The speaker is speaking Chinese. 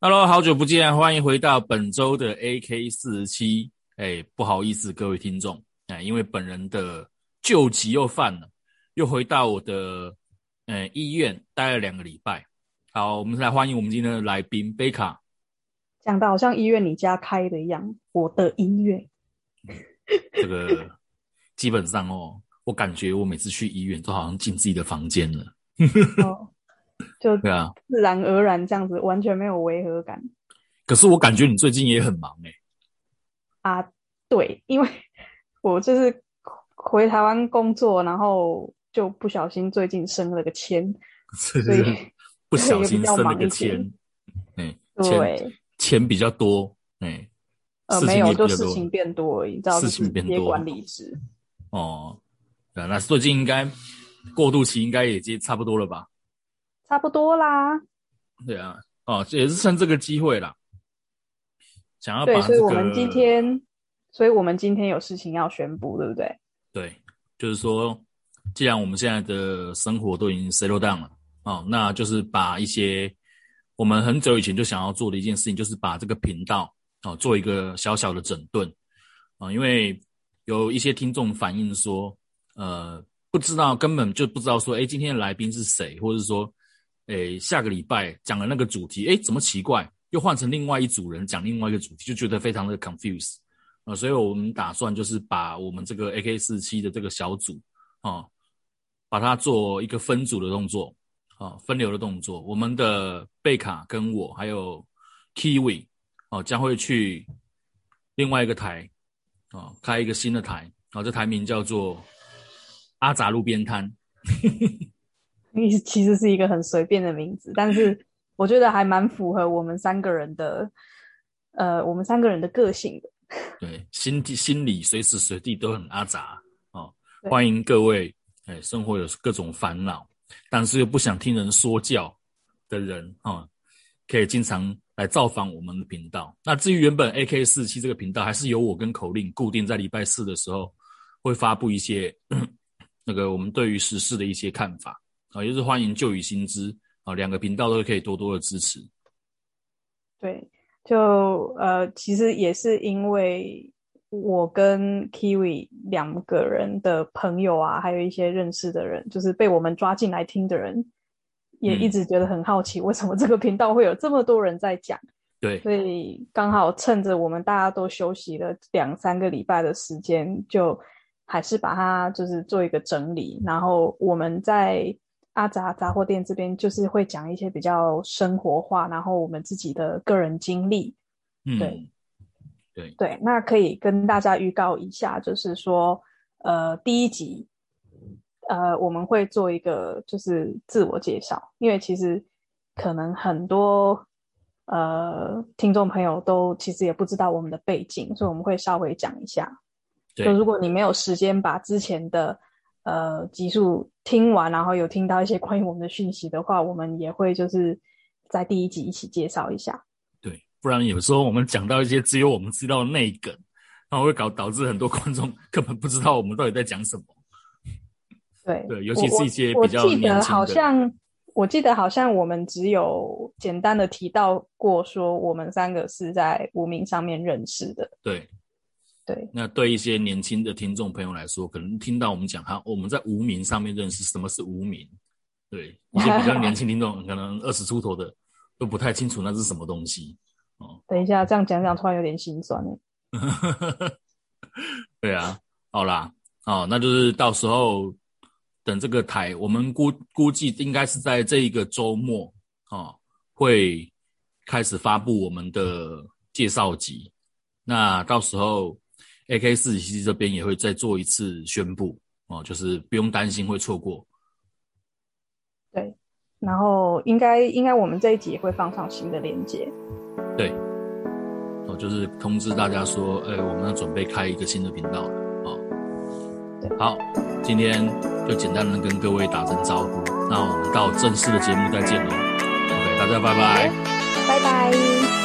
Hello，好久不见，欢迎回到本周的 AK 四十七。哎，不好意思，各位听众，哎，因为本人的旧疾又犯了，又回到我的呃医院待了两个礼拜。好，我们来欢迎我们今天的来宾贝卡。讲的好像医院你家开的一样，我的医院。这个 基本上哦，我感觉我每次去医院都好像进自己的房间了。哦就 对啊，自然而然这样子，完全没有违和感。可是我感觉你最近也很忙哎、欸。啊，对，因为 我就是回台湾工作，然后就不小心最近升了个签，所以不小心生了个签。哎，对，钱比较多哎。呃，没有，就事情变多而已，知道事情变多，管理职。哦，对，那最近应该过渡期应该也接差不多了吧？差不多啦，对啊，哦，也是趁这个机会啦，想要把、这个、对，所以我们今天，所以我们今天有事情要宣布，对不对？对，就是说，既然我们现在的生活都已经 settle down 了，哦，那就是把一些我们很久以前就想要做的一件事情，就是把这个频道哦做一个小小的整顿啊、因为有一些听众反映说，呃，不知道，根本就不知道说，哎，今天的来宾是谁，或者说。诶，下个礼拜讲的那个主题，诶，怎么奇怪？又换成另外一组人讲另外一个主题，就觉得非常的 confuse 啊、所以我们打算就是把我们这个 AK 四七的这个小组啊、把它做一个分组的动作啊、呃，分流的动作。我们的贝卡跟我还有 Kiwi 哦、呃，将会去另外一个台啊、呃，开一个新的台啊、呃，这台名叫做阿杂路边摊。你其实是一个很随便的名字，但是我觉得还蛮符合我们三个人的，呃，我们三个人的个性的。对，心地心里随时随地都很阿杂哦。欢迎各位，哎，生活有各种烦恼，但是又不想听人说教的人啊，可以经常来造访我们的频道。那至于原本 AK 四七这个频道，还是由我跟口令固定在礼拜四的时候会发布一些那个我们对于时事的一些看法。啊，也是欢迎旧雨新知啊，两个频道都可以多多的支持。对，就呃，其实也是因为我跟 Kiwi 两个人的朋友啊，还有一些认识的人，就是被我们抓进来听的人，也一直觉得很好奇，为什么这个频道会有这么多人在讲。对，所以刚好趁着我们大家都休息了两三个礼拜的时间，就还是把它就是做一个整理，然后我们在。阿杂杂货店这边就是会讲一些比较生活化，然后我们自己的个人经历，嗯，对，对对，那可以跟大家预告一下，就是说，呃，第一集，呃，我们会做一个就是自我介绍，因为其实可能很多呃听众朋友都其实也不知道我们的背景，所以我们会稍微讲一下。就如果你没有时间把之前的。呃，集数听完，然后有听到一些关于我们的讯息的话，我们也会就是在第一集一起介绍一下。对，不然有时候我们讲到一些只有我们知道的内梗，然后会搞导致很多观众根本不知道我们到底在讲什么。对对，尤其是一些比较我，我记得好像我记得好像我们只有简单的提到过，说我们三个是在无名上面认识的。对。对，那对一些年轻的听众朋友来说，可能听到我们讲哈我们在无名上面认识，什么是无名？对，一些比较年轻听众，可能二十出头的都不太清楚那是什么东西。哦，等一下，这样讲讲突然有点心酸呢。对啊，好啦，哦，那就是到时候等这个台，我们估估计应该是在这一个周末哦，会开始发布我们的介绍集。那到时候。AK 四七这边也会再做一次宣布哦，就是不用担心会错过。对，然后应该应该我们这一集也会放上新的链接。对，哦，就是通知大家说，哎，我们要准备开一个新的频道了哦。好，今天就简单的跟各位打声招呼，那我们到正式的节目再见喽。OK，大家拜拜，拜拜。